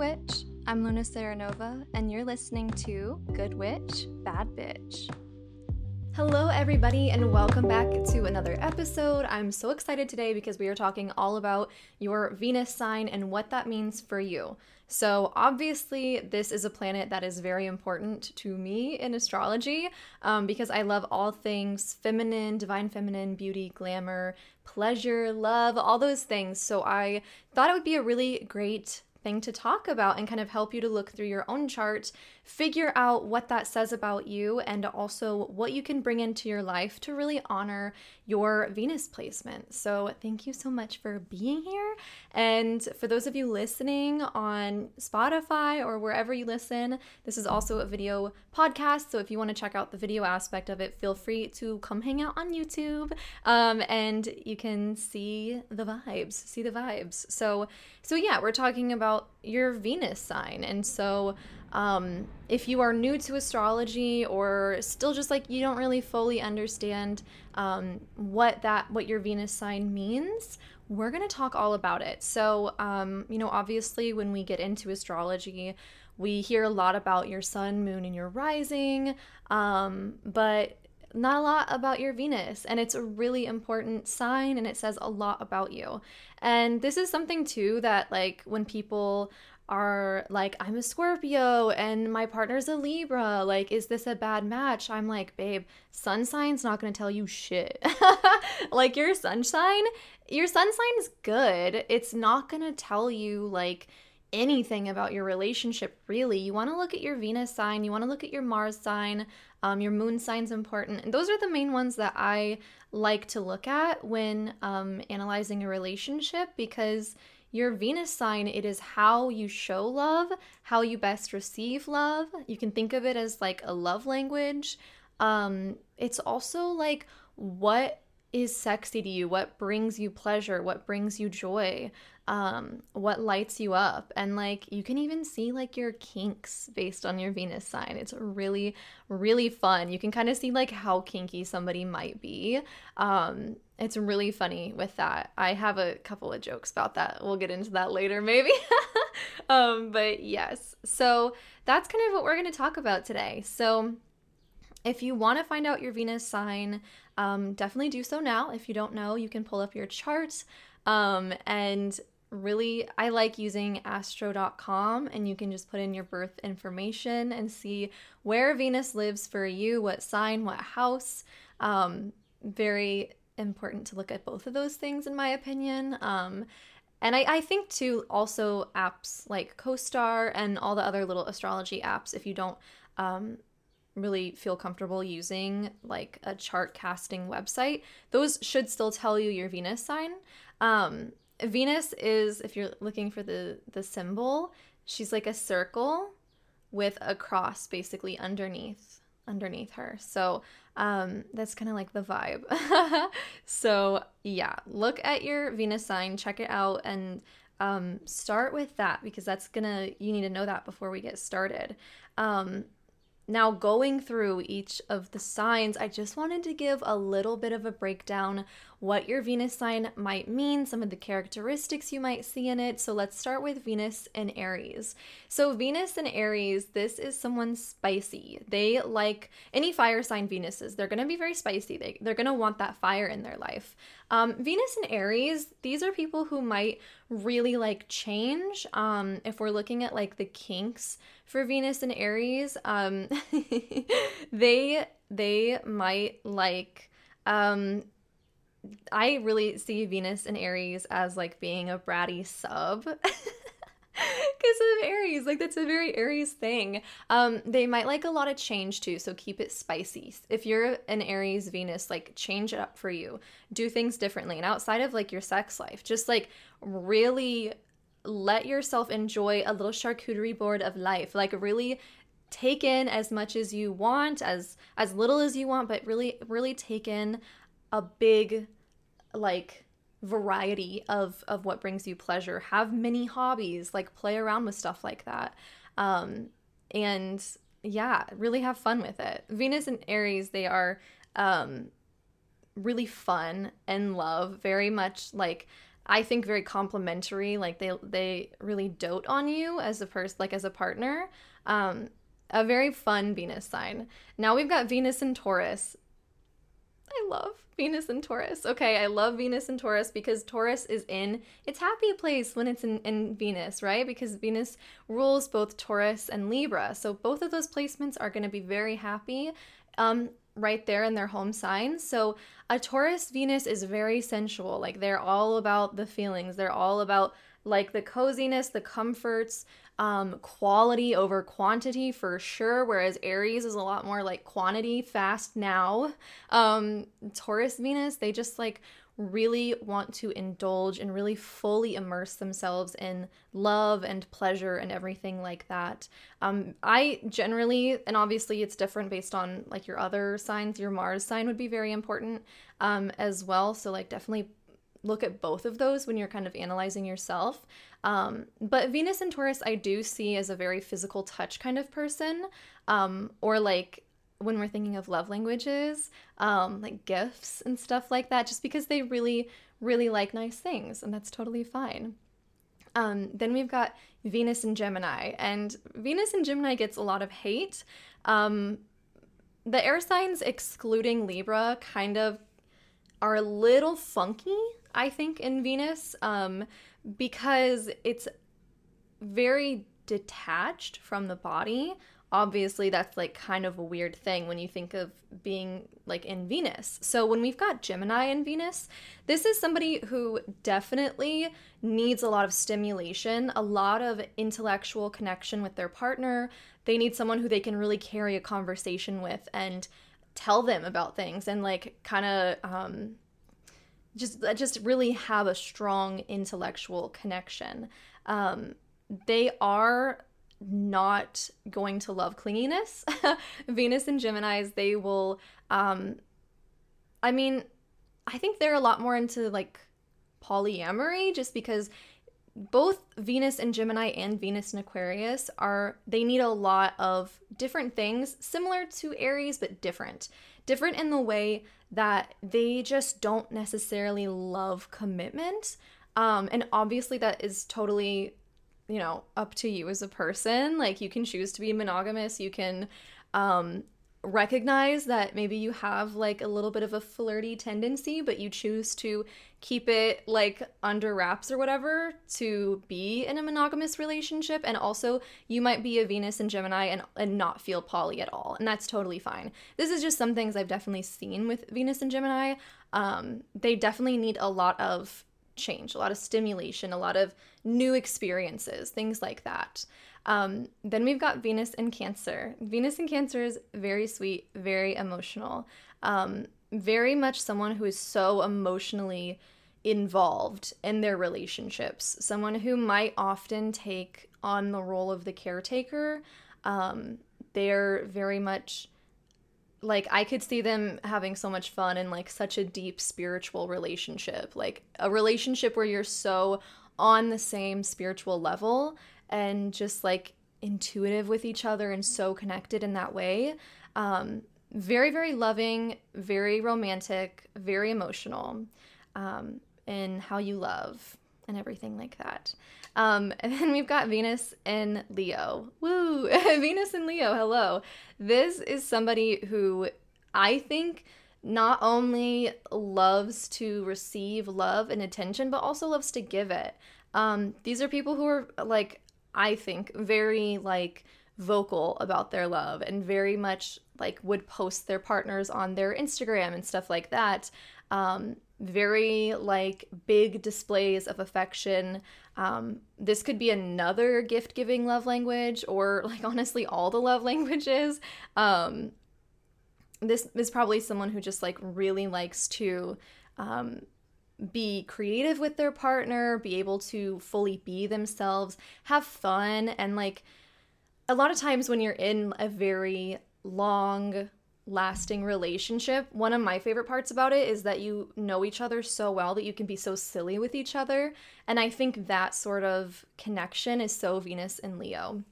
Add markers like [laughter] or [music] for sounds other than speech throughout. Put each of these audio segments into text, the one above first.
Witch. I'm Luna Seranova, and you're listening to Good Witch, Bad Bitch. Hello, everybody, and welcome back to another episode. I'm so excited today because we are talking all about your Venus sign and what that means for you. So, obviously, this is a planet that is very important to me in astrology um, because I love all things feminine, divine feminine, beauty, glamour, pleasure, love, all those things. So, I thought it would be a really great thing to talk about and kind of help you to look through your own chart, figure out what that says about you, and also what you can bring into your life to really honor your Venus placement. So, thank you so much for being here. And for those of you listening on Spotify or wherever you listen, this is also a video podcast. So, if you want to check out the video aspect of it, feel free to come hang out on YouTube um, and you can see the vibes, see the vibes. So, so yeah, we're talking about your Venus sign. And so, um, if you are new to astrology or still just like you don't really fully understand um, what that what your Venus sign means, we're gonna talk all about it. So, um, you know, obviously, when we get into astrology, we hear a lot about your sun, moon, and your rising, um, but not a lot about your Venus. And it's a really important sign and it says a lot about you. And this is something too that, like, when people are like, I'm a Scorpio and my partner's a Libra. Like, is this a bad match? I'm like, babe, sun sign's not gonna tell you shit. [laughs] like, your sun sign, your sun sign's good. It's not gonna tell you, like, anything about your relationship, really. You wanna look at your Venus sign, you wanna look at your Mars sign, um, your moon sign's important. And those are the main ones that I like to look at when um, analyzing a relationship because your Venus sign, it is how you show love, how you best receive love. You can think of it as like a love language. Um, it's also like what is sexy to you, what brings you pleasure, what brings you joy, um, what lights you up. And like you can even see like your kinks based on your Venus sign. It's really, really fun. You can kind of see like how kinky somebody might be. Um, it's really funny with that. I have a couple of jokes about that. We'll get into that later, maybe. [laughs] um, but yes, so that's kind of what we're going to talk about today. So, if you want to find out your Venus sign, um, definitely do so now. If you don't know, you can pull up your chart. Um, and really, I like using astro.com, and you can just put in your birth information and see where Venus lives for you, what sign, what house. Um, very important to look at both of those things, in my opinion. Um, and I, I think too, also apps like CoStar and all the other little astrology apps, if you don't um, really feel comfortable using like a chart casting website, those should still tell you your Venus sign. Um, Venus is, if you're looking for the the symbol, she's like a circle with a cross basically underneath underneath her. So um, that's kind of like the vibe. [laughs] so yeah, look at your Venus sign, check it out, and um, start with that because that's gonna you need to know that before we get started. Um, now, going through each of the signs, I just wanted to give a little bit of a breakdown what your Venus sign might mean, some of the characteristics you might see in it. So let's start with Venus and Aries. So, Venus and Aries, this is someone spicy. They like any fire sign Venuses, they're going to be very spicy. They, they're going to want that fire in their life. Um, Venus and Aries, these are people who might really like change. Um, if we're looking at like the kinks for Venus and Aries, um, [laughs] they they might like um I really see Venus and Aries as like being a bratty sub. [laughs] Because of Aries, like that's a very Aries thing. Um, they might like a lot of change too, so keep it spicy. If you're an Aries Venus, like change it up for you. Do things differently. And outside of like your sex life, just like really let yourself enjoy a little charcuterie board of life. Like really take in as much as you want, as as little as you want, but really really take in a big like variety of of what brings you pleasure have many hobbies like play around with stuff like that um and yeah really have fun with it venus and aries they are um really fun and love very much like I think very complimentary. Like they they really dote on you as a person, like as a partner. Um, a very fun Venus sign. Now we've got Venus and Taurus. I love Venus and Taurus. Okay, I love Venus and Taurus because Taurus is in its happy place when it's in, in Venus, right? Because Venus rules both Taurus and Libra. So both of those placements are going to be very happy. Um, right there in their home signs. So a Taurus Venus is very sensual. Like they're all about the feelings. They're all about like the coziness, the comforts, um, quality over quantity for sure. Whereas Aries is a lot more like quantity, fast now. Um, Taurus Venus, they just like really want to indulge and really fully immerse themselves in love and pleasure and everything like that. Um, I generally, and obviously it's different based on like your other signs, your Mars sign would be very important um, as well. So, like, definitely look at both of those when you're kind of analyzing yourself. Um, but Venus and Taurus, I do see as a very physical touch kind of person, um, or like when we're thinking of love languages, um, like gifts and stuff like that, just because they really, really like nice things, and that's totally fine. Um, then we've got Venus and Gemini, and Venus and Gemini gets a lot of hate. Um, the air signs, excluding Libra, kind of are a little funky, I think, in Venus, um, because it's very detached from the body obviously that's like kind of a weird thing when you think of being like in Venus. So when we've got Gemini in Venus, this is somebody who definitely needs a lot of stimulation, a lot of intellectual connection with their partner. They need someone who they can really carry a conversation with and tell them about things and like kind of um just just really have a strong intellectual connection. Um they are not going to love clinginess. [laughs] Venus and Geminis, they will um I mean, I think they're a lot more into like polyamory just because both Venus and Gemini and Venus and Aquarius are they need a lot of different things similar to Aries but different. Different in the way that they just don't necessarily love commitment. Um, and obviously that is totally you know, up to you as a person. Like you can choose to be monogamous, you can um recognize that maybe you have like a little bit of a flirty tendency, but you choose to keep it like under wraps or whatever to be in a monogamous relationship. And also, you might be a Venus and Gemini and, and not feel poly at all. And that's totally fine. This is just some things I've definitely seen with Venus and Gemini. Um, they definitely need a lot of change, a lot of stimulation, a lot of new experiences, things like that. Um, then we've got Venus and Cancer. Venus and Cancer is very sweet, very emotional, um, very much someone who is so emotionally involved in their relationships, someone who might often take on the role of the caretaker. Um, they're very much like I could see them having so much fun in like such a deep spiritual relationship, like a relationship where you're so on the same spiritual level and just like intuitive with each other and so connected in that way. Um, very, very loving, very romantic, very emotional um, in how you love and everything like that. Um, [laughs] and then we've got Venus and Leo. Woo! [laughs] Venus and Leo, hello. This is somebody who I think not only loves to receive love and attention, but also loves to give it. Um, these are people who are like, I think, very like vocal about their love and very much like would post their partners on their Instagram and stuff like that. Um, very like big displays of affection. Um, this could be another gift giving love language, or [laughs] like honestly, all the love languages. Um, this is probably someone who just like really likes to um, be creative with their partner, be able to fully be themselves, have fun, and like a lot of times when you're in a very long lasting relationship, one of my favorite parts about it is that you know each other so well that you can be so silly with each other. And I think that sort of connection is so Venus and Leo.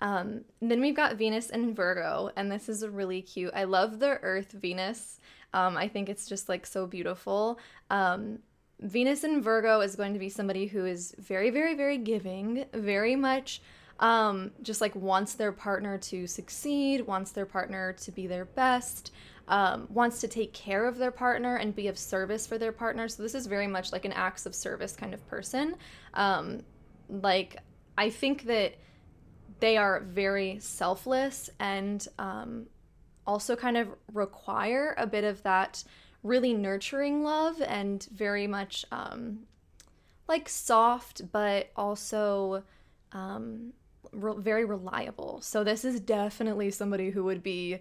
Um, then we've got Venus and Virgo, and this is really cute. I love the Earth Venus. Um, I think it's just like so beautiful. Um, Venus in Virgo is going to be somebody who is very, very, very giving, very much um, just like wants their partner to succeed, wants their partner to be their best, um, wants to take care of their partner and be of service for their partner. So this is very much like an acts of service kind of person. Um, like I think that they are very selfless and um, also kind of require a bit of that really nurturing love and very much um, like soft, but also um, re- very reliable. So this is definitely somebody who would be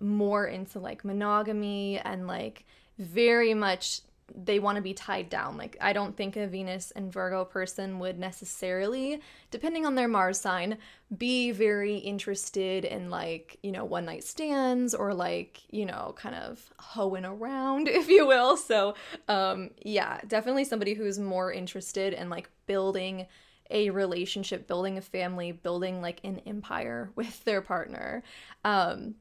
more into like monogamy and like very much they want to be tied down. Like, I don't think a Venus and Virgo person would necessarily, depending on their Mars sign, be very interested in like, you know, one night stands or like, you know, kind of hoeing around, [laughs] if you will. So, um, yeah, definitely somebody who's more interested in like building a relationship, building a family, building like an empire [laughs] with their partner. Um,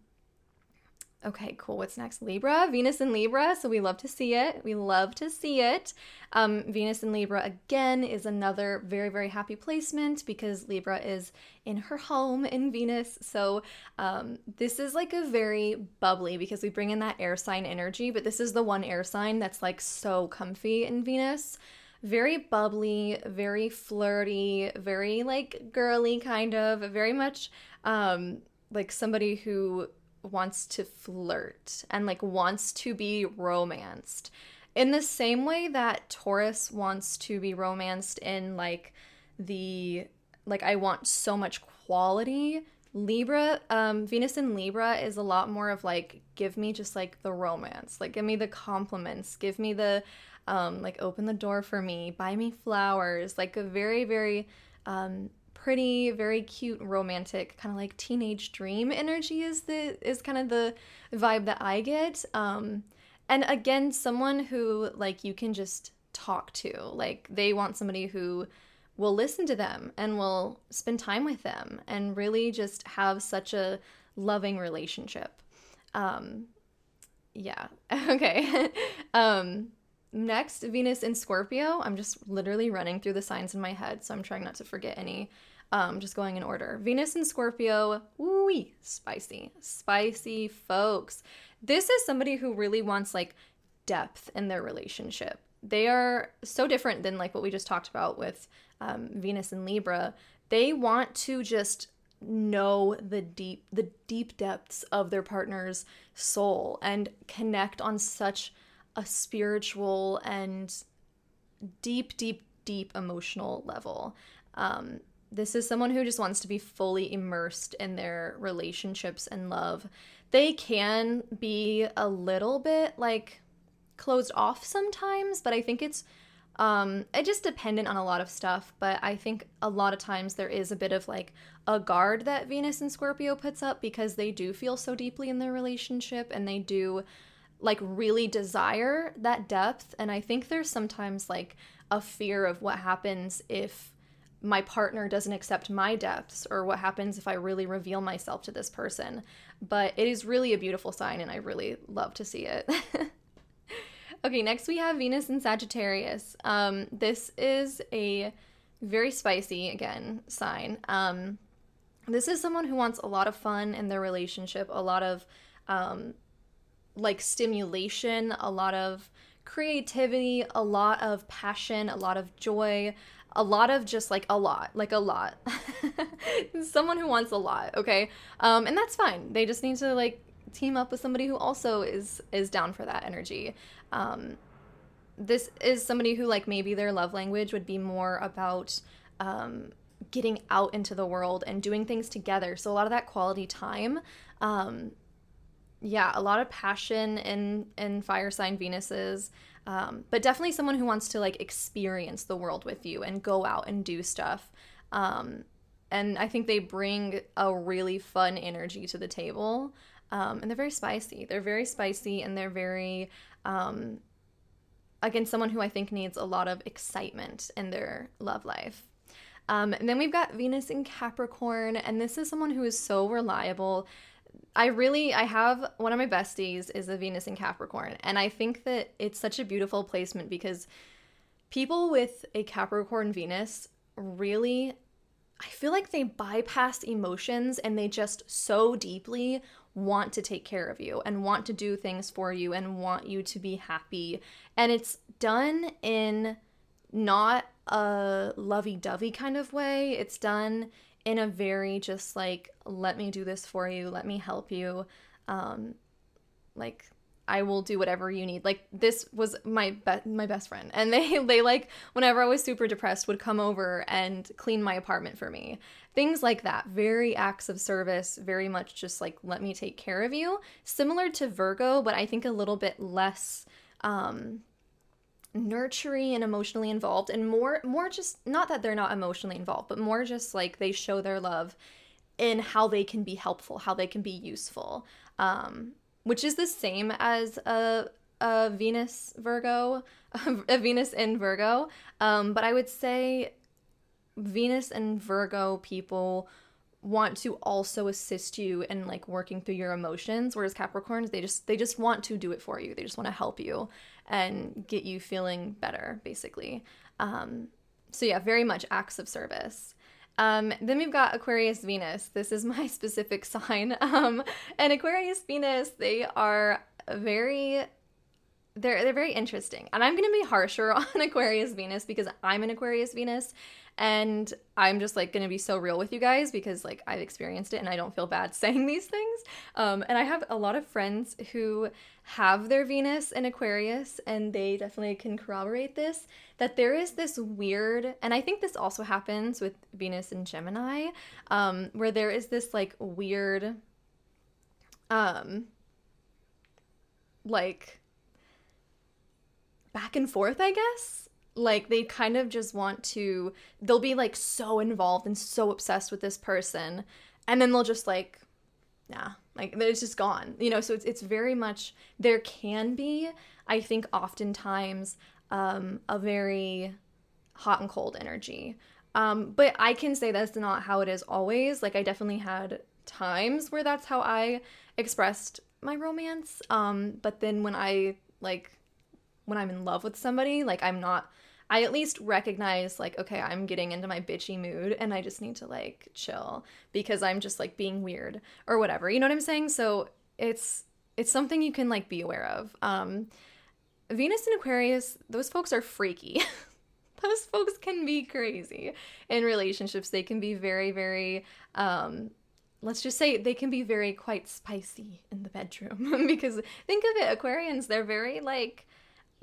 Okay, cool. What's next? Libra, Venus in Libra. So we love to see it. We love to see it. Um, Venus in Libra again is another very, very happy placement because Libra is in her home in Venus. So um, this is like a very bubbly because we bring in that air sign energy, but this is the one air sign that's like so comfy in Venus very bubbly, very flirty, very like girly kind of, very much um like somebody who wants to flirt and like wants to be romanced. In the same way that Taurus wants to be romanced in like the like I want so much quality. Libra, um, Venus in Libra is a lot more of like, give me just like the romance, like give me the compliments, give me the, um, like open the door for me, buy me flowers, like a very, very, um, pretty, very cute, romantic, kind of like teenage dream energy is the is kind of the vibe that I get. Um, and again, someone who like you can just talk to. Like they want somebody who will listen to them and will spend time with them and really just have such a loving relationship. Um, yeah. [laughs] Okay. um, next, Venus in Scorpio. I'm just literally running through the signs in my head, so I'm trying not to forget any. Um, just going in order. Venus and Scorpio, woo spicy, spicy folks. This is somebody who really wants like depth in their relationship. They are so different than like what we just talked about with um, Venus and Libra. They want to just know the deep the deep depths of their partner's soul and connect on such a spiritual and deep deep deep emotional level um, this is someone who just wants to be fully immersed in their relationships and love. They can be a little bit like closed off sometimes, but I think it's um it just dependent on a lot of stuff, but I think a lot of times there is a bit of like a guard that Venus and Scorpio puts up because they do feel so deeply in their relationship and they do like really desire that depth and I think there's sometimes like a fear of what happens if my partner doesn't accept my depths or what happens if I really reveal myself to this person. But it is really a beautiful sign and I really love to see it. [laughs] okay, next we have Venus in Sagittarius. Um, this is a very spicy, again, sign. Um, this is someone who wants a lot of fun in their relationship, a lot of um, like stimulation, a lot of creativity, a lot of passion, a lot of joy, a lot of just like a lot, like a lot. [laughs] Someone who wants a lot, okay? Um, and that's fine. They just need to like team up with somebody who also is is down for that energy. Um, this is somebody who like maybe their love language would be more about um, getting out into the world and doing things together. So a lot of that quality time. Um, yeah, a lot of passion in in fire sign Venuses. Um, but definitely someone who wants to like experience the world with you and go out and do stuff. Um, and I think they bring a really fun energy to the table. Um, and they're very spicy. They're very spicy and they're very, um, again, someone who I think needs a lot of excitement in their love life. Um, and then we've got Venus in Capricorn, and this is someone who is so reliable I really I have one of my besties is a Venus in Capricorn and I think that it's such a beautiful placement because people with a Capricorn Venus really I feel like they bypass emotions and they just so deeply want to take care of you and want to do things for you and want you to be happy. And it's done in not a lovey dovey kind of way. It's done in a very just like, let me do this for you, let me help you. Um, like I will do whatever you need. Like this was my be- my best friend, and they [laughs] they like whenever I was super depressed would come over and clean my apartment for me. Things like that. Very acts of service. Very much just like let me take care of you. Similar to Virgo, but I think a little bit less um, nurturing and emotionally involved, and more more just not that they're not emotionally involved, but more just like they show their love in how they can be helpful, how they can be useful. Um, which is the same as a, a Venus Virgo, [laughs] a Venus in Virgo. Um, but I would say Venus and Virgo people want to also assist you in like working through your emotions whereas capricorns they just they just want to do it for you they just want to help you and get you feeling better basically um so yeah very much acts of service um, then we've got Aquarius Venus. This is my [laughs] specific sign. Um, and Aquarius Venus, they are very they're they're very interesting. And I'm going to be harsher [laughs] on Aquarius Venus because I'm an Aquarius Venus and I'm just like going to be so real with you guys because like I've experienced it and I don't feel bad [laughs] saying these things. Um, and I have a lot of friends who have their Venus in Aquarius and they definitely can corroborate this that there is this weird, and I think this also happens with Venus and Gemini, um, where there is this like weird, um, like back and forth, I guess. Like they kind of just want to they'll be like so involved and so obsessed with this person and then they'll just like nah like it's just gone you know? So it's it's very much there can be i think oftentimes um a very hot and cold energy. Um but i can say that's not how it is always. Like i definitely had times where that's how i expressed my romance um but then when i like when i'm in love with somebody like i'm not I at least recognize like okay, I'm getting into my bitchy mood and I just need to like chill because I'm just like being weird or whatever. You know what I'm saying? So it's it's something you can like be aware of. Um Venus and Aquarius, those folks are freaky. [laughs] those folks can be crazy in relationships. They can be very very um let's just say they can be very quite spicy in the bedroom [laughs] because think of it aquarians they're very like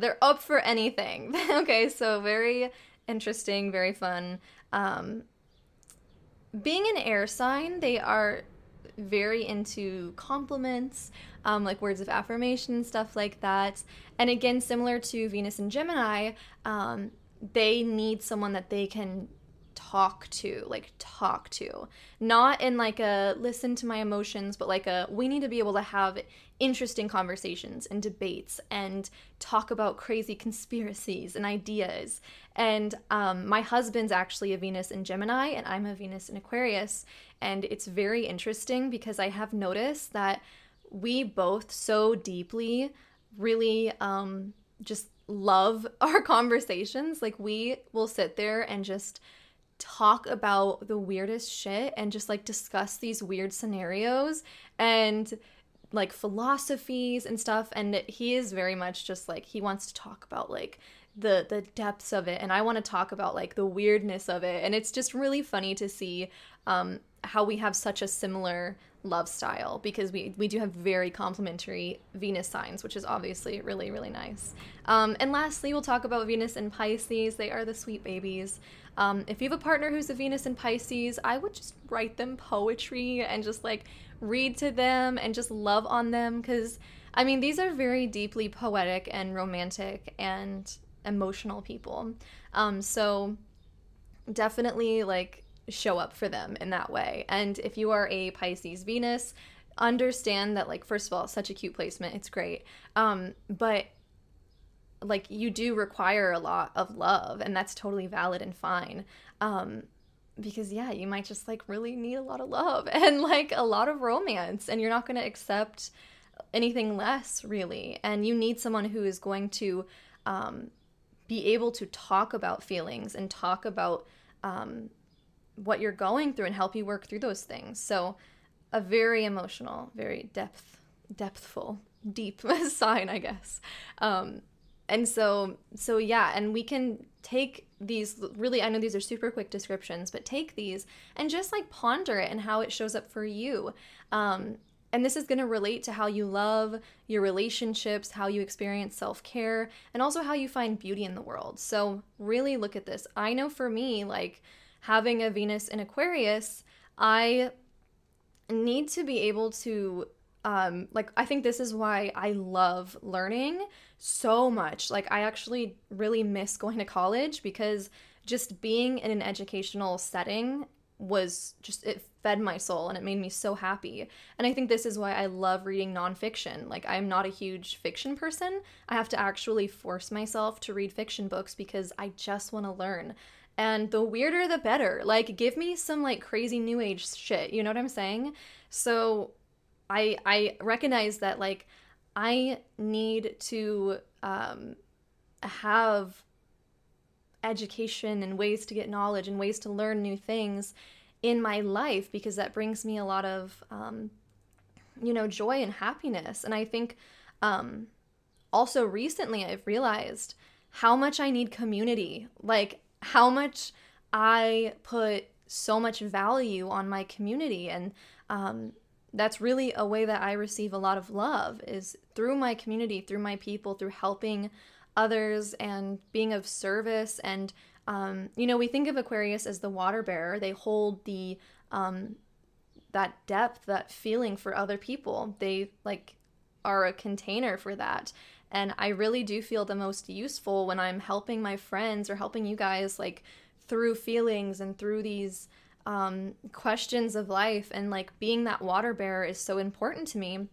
they're up for anything. [laughs] okay, so very interesting, very fun. Um, being an air sign, they are very into compliments, um, like words of affirmation, stuff like that. And again, similar to Venus and Gemini, um, they need someone that they can talk to, like talk to. Not in like a listen to my emotions, but like a we need to be able to have interesting conversations and debates and talk about crazy conspiracies and ideas. And um, my husband's actually a Venus in Gemini, and I'm a Venus in Aquarius. And it's very interesting because I have noticed that we both so deeply really um, just love [laughs] our conversations. Like, we will sit there and just talk about the weirdest shit and just like discuss these weird scenarios and like philosophies and stuff and he is very much just like he wants to talk about like the the depths of it and I want to talk about like the weirdness of it and it's just really funny to see um how we have such a similar love style because we we do have very complementary Venus signs, which is obviously really really nice. Um, and lastly, we'll talk about Venus and Pisces. They are the sweet babies. Um, if you have a partner who's a Venus and Pisces, I would just write them poetry and just like read to them and just love on them because I mean these are very deeply poetic and romantic and emotional people. Um, so definitely like show up for them in that way. And if you are a Pisces Venus, understand that like first of all, such a cute placement, it's great. Um, but like you do require a lot of love and that's totally valid and fine. Um, because yeah, you might just like really need a lot of love [laughs] and like a lot of romance and you're not going to accept anything less really. And you need someone who is going to um be able to talk about feelings and talk about um, what you're going through and help you work through those things. So, a very emotional, very depth, depthful, deep [laughs] sign, I guess. Um, and so, so yeah, and we can take these really, I know these are super quick descriptions, but take these and just like ponder it and how it shows up for you. Um, and this is going to relate to how you love your relationships, how you experience self care, and also how you find beauty in the world. So, really look at this. I know for me, like having a Venus in Aquarius, I need to be able to um like I think this is why I love learning so much. Like I actually really miss going to college because just being in an educational setting was just it fed my soul and it made me so happy. And I think this is why I love reading nonfiction. Like I'm not a huge fiction person. I have to actually force myself to read fiction books because I just want to learn and the weirder the better like give me some like crazy new age shit you know what i'm saying so i i recognize that like i need to um have education and ways to get knowledge and ways to learn new things in my life because that brings me a lot of um you know joy and happiness. And i think um also recently i've realized how much i need community. Like how much I put so much value on my community and um, that's really a way that I receive a lot of love is through my community, through my people, through helping others and being of service. And um, you know, we think of Aquarius as the water bearer. They hold the um, that depth, that feeling for other people. They like are a container for that. And I really do feel the most useful when I'm helping my friends or helping you guys like through feelings and through these um, questions of life. And like being that water bearer is so important to me.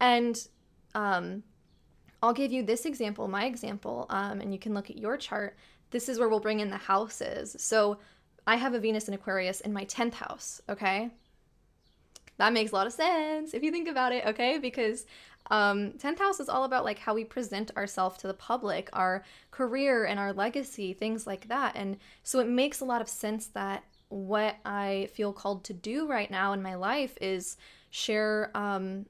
And um, I'll give you this example, my example, um, and you can look at your chart. This is where we'll bring in the houses. So I have a Venus in Aquarius in my 10th house, okay? That makes a lot of sense if you think about it, okay? Because um, 10th house is all about like how we present ourselves to the public, our career and our legacy, things like that. And so it makes a lot of sense that what I feel called to do right now in my life is share um,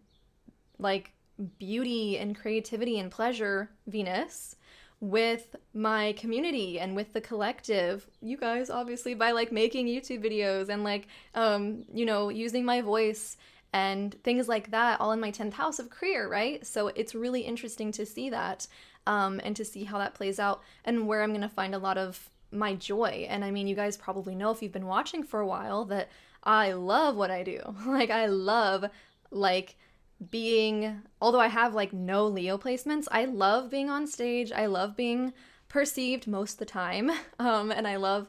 like beauty and creativity and pleasure, Venus, with my community and with the collective. You guys, obviously, by like making YouTube videos and like, um, you know, using my voice and things like that, all in my 10th house of career, right? So it's really interesting to see that um, and to see how that plays out and where I'm going to find a lot of my joy. And I mean, you guys probably know if you've been watching for a while that I love what I do. [laughs] like, I love, like, being, although I have like no Leo placements, I love being on stage. I love being perceived most of the time. [laughs] Um, and I love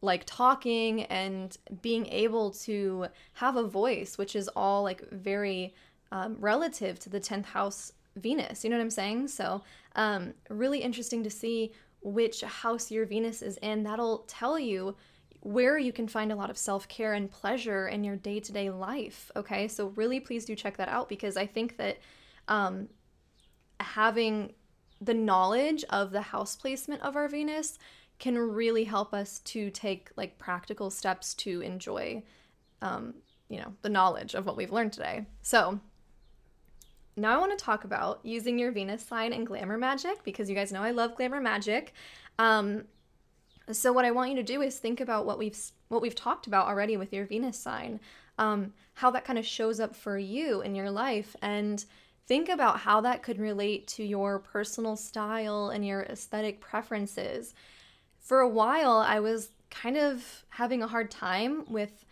like talking and being able to have a voice, which is all like very um, relative to the 10th house Venus. You know what I'm saying? So, um, really interesting to see which house your Venus is in. That'll tell you where you can find a lot of self care and pleasure in your day to day life. Okay, so really please do check that out because I think that um, having the knowledge of the house placement of our Venus can really help us to take like practical steps to enjoy um, you know the knowledge of what we've learned today so now i want to talk about using your venus sign and glamour magic because you guys know i love glamour magic. Um, so what i want you to do is think about what we've what we've talked about already with your venus sign um, how that kind of shows up for you in your life and think about how that could relate to your personal style and your aesthetic preferences. For a while, I was kind of having a hard time with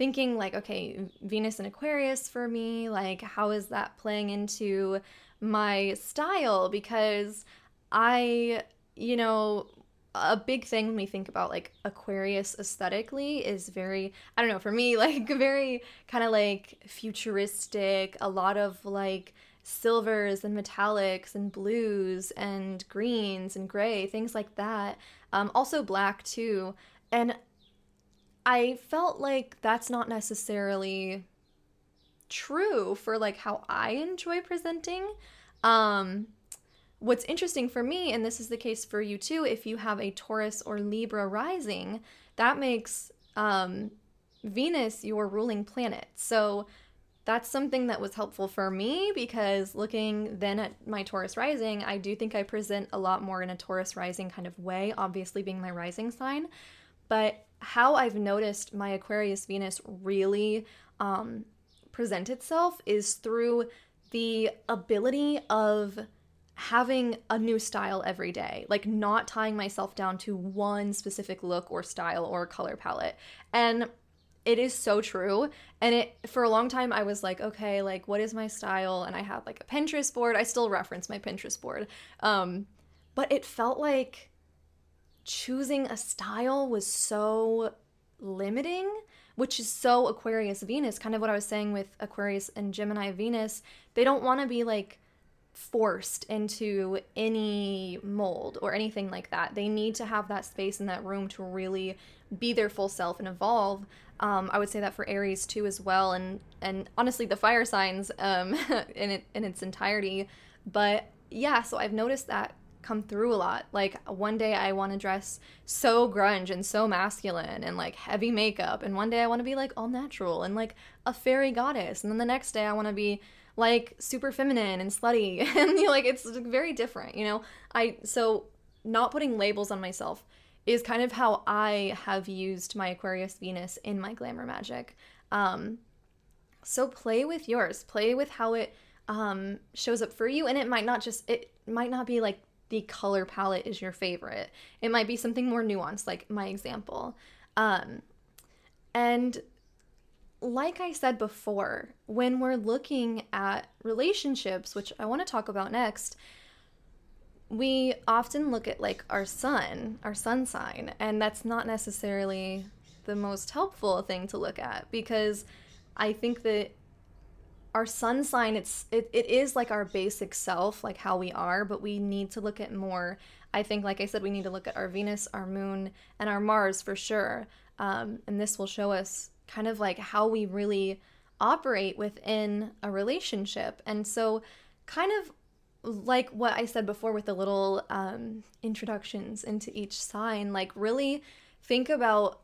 thinking, like, okay, Venus and Aquarius for me, like, how is that playing into my style? Because I, you know, a big thing when we think about like Aquarius aesthetically is very, I don't know, for me, [laughs] like very kind of like futuristic, a lot of like silvers and metallics and blues and greens and gray, things like that. Um, also black too. And I felt like that's not necessarily true for like how I enjoy presenting. Um, what's interesting for me, and this is the case for you too, if you have a Taurus or Libra rising, that makes um, Venus your ruling planet. So that's something that was helpful for me because looking then at my Taurus rising, I do think I present a lot more in a Taurus rising kind of way, obviously being my rising sign. But how I've noticed my Aquarius Venus really um, present itself is through the ability of having a new style every day, like not tying myself down to one specific look or style or color palette. And it is so true. And it for a long time I was like, okay, like what is my style? And I had like a Pinterest board. I still reference my Pinterest board. Um, but it felt like choosing a style was so limiting, which is so Aquarius Venus, kind of what I was saying with Aquarius and Gemini Venus. They don't want to be like forced into any mold or anything like that. They need to have that space and that room to really be their full self and evolve. Um, I would say that for Aries too as well, and and honestly the fire signs um, [laughs] in it in its entirety. But yeah, so I've noticed that come through a lot. Like one day I want to dress so grunge and so masculine and like heavy makeup, and one day I want to be like all natural and like a fairy goddess, and then the next day I want to be like super feminine and slutty [laughs] and you know, like it's very different you know? I so not putting labels on myself is kind of how i have used my aquarius venus in my glamour magic. Um so play with yours. Play with how it um shows up for you and it might not just it might not be like the color palette is your favorite. It might be something more nuanced like my example. Um and like I said before, when we're looking at relationships, which I want to talk about next, we often look at like our sun, our sun sign, and that's not necessarily the most helpful thing to look at because I think that our sun sign it's it, it is like our basic self like how we are but we need to look at more i think like i said we need to look at our venus our moon and our mars for sure um, and this will show us kind of like how we really operate within a relationship. And so, kind of like what I said before with the little um, introductions into each sign, like really think about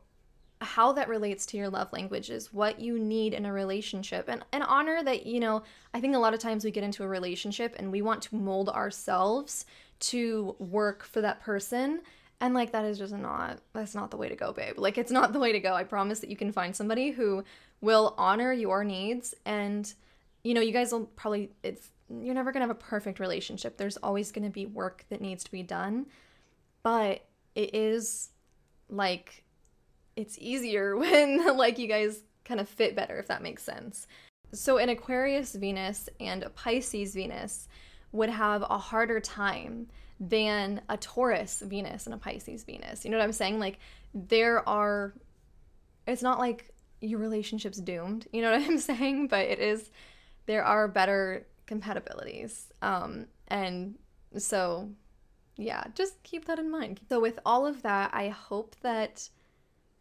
how that relates to your love languages, what you need in a relationship, and, and honor that, you know, I think a lot of times we get into a relationship and we want to mold ourselves to work for that person. And like that is just not that's not the way to go, babe. Like it's not the way to go. I promise that you can find somebody who will honor your needs and you know, you guys will probably it's you're never going to have a perfect relationship. There's always going to be work that needs to be done. But it is like it's easier [laughs] when like you guys kind of fit better if that makes sense. So an Aquarius Venus and a Pisces Venus would have a harder time than a Taurus Venus and a Pisces Venus. You know what I'm saying? Like there are it's not like your relationship's doomed, you know [laughs] what I'm saying? But it is there are better compatibilities. Um and so yeah, just keep that in mind. So with all of that, I hope that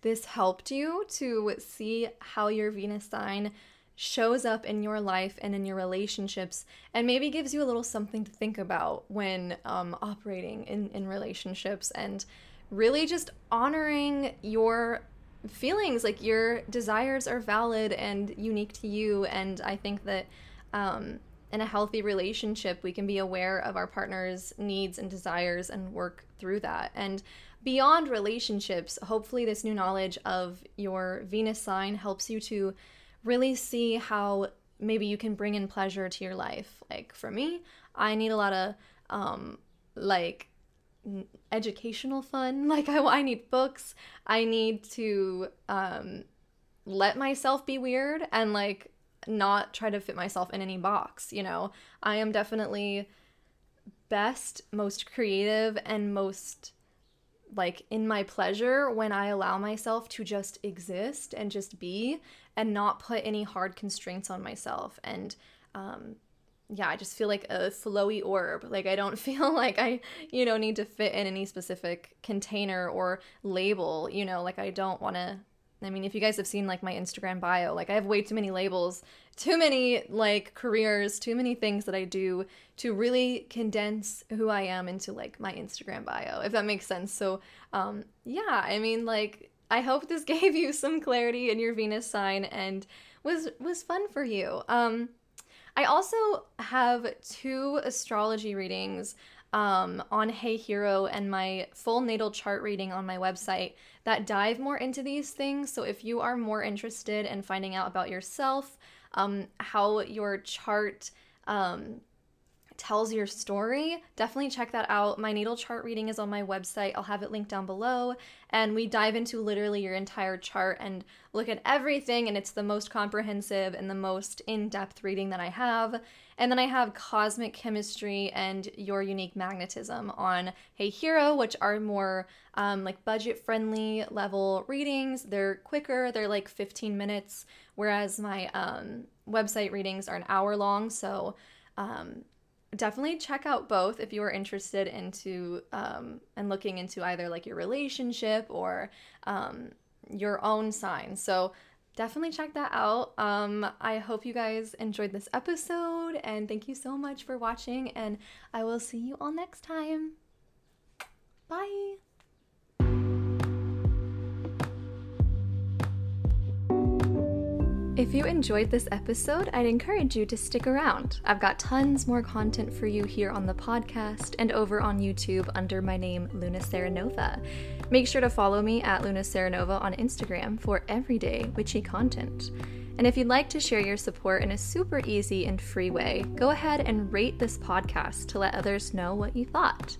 this helped you to see how your Venus sign shows up in your life and in your relationships and maybe gives you a little something to think about when um, operating in, in relationships and really just honoring your feelings like your desires are valid and unique to you. And i think that um, in a healthy relationship we can be aware of our partner's needs and desires and work through that. And beyond relationships hopefully this new knowledge of your venus sign helps you to really see how maybe you can bring in pleasure to your life. Like for me, I need a lot of um like educational fun. [laughs] Like I I need books. I need to um let myself be weird and like not try to fit myself in any box, you know. I am definitely best, most creative and most like in my pleasure when I allow myself to just exist and just be and not put any hard constraints on myself. And um, yeah, I just feel like a flowy orb. Like I don't [laughs] feel like I, you know, need to fit in any specific container or label, you know, like I don't want to I mean, if you guys have seen like my Instagram bio, like I have way too many labels, too many like careers, too many things that I do to really condense who I am into like my Instagram bio, if that makes sense. So, um, yeah, I mean, like I hope this [laughs] gave you some clarity in your Venus sign and was was fun for you. Um, I also have two astrology readings um, on Hey Hero and my full natal chart reading on my website that dive more into these things. So if you are more interested in finding out about yourself, um, how your chart um, tells your story, definitely check that out. My natal chart reading is on my website. I'll have it linked down below. And we dive into literally your entire chart and look at everything. And it's the most comprehensive and the most in depth reading that I have. And then I have Cosmic Chemistry and Your Unique Magnetism on Hey Hero, which are more um, like budget friendly level readings. They're quicker, they're like 15 minutes, whereas my um, website readings are an hour long. So, um, definitely check out both if you are interested into um, and looking into either like your relationship or um, your own sign. So definitely check that out. Um, I hope you guys enjoyed this episode and thank you so much for watching and I will see you all next time. Bye. If you enjoyed this episode, I'd encourage you to stick around. I've got tons more content for you here on the podcast and over on YouTube under my name, Luna Seranova. Make sure to follow me at Luna Seranova on Instagram for everyday witchy content. And if you'd like to share your support in a super easy and free way, go ahead and rate this podcast to let others know what you thought.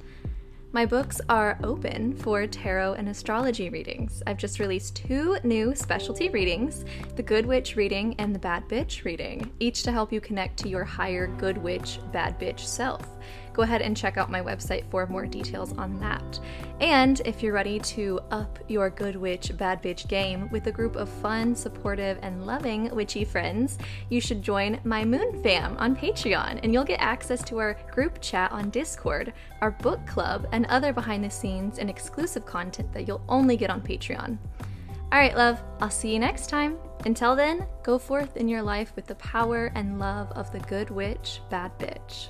My books are open for tarot and astrology readings. I've just released two new specialty readings the Good Witch reading and the Bad Bitch reading, each to help you connect to your higher Good Witch, Bad Bitch self go ahead and check out my website for more details on that. And if you're ready to up your good witch, bad bitch game with a group of fun, supportive, and loving witchy friends, you should join my Moon Fam on Patreon, and you'll get access to our group chat on Discord, our book club, and other behind the scenes and exclusive content that you'll only get on Patreon. All right, love, I'll see you next time. Until then, go forth in your life with the power and love of the good witch, bad bitch.